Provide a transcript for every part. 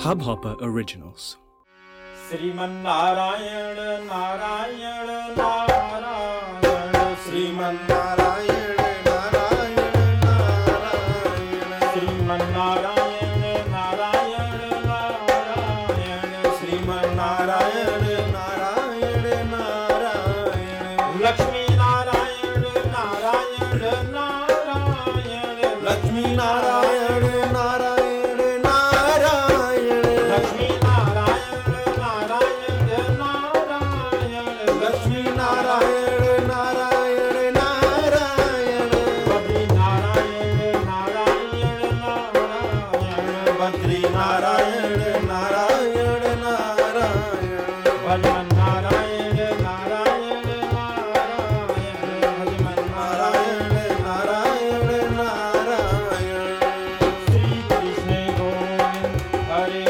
Hopper originals Shrimannarayana, Narayana Narayana. Sriman Narayana, Narayana Narayana. Shrimannarayana, Narayana Narayana Shrimannarayana Narayana. Narayana Lakshmi Narayana Narayana Narayana Lakshmi Narayana. Hare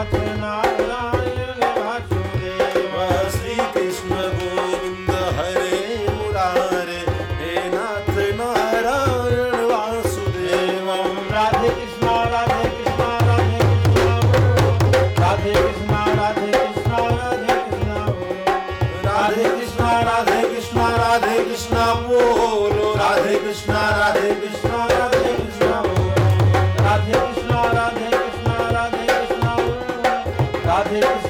not Thank you.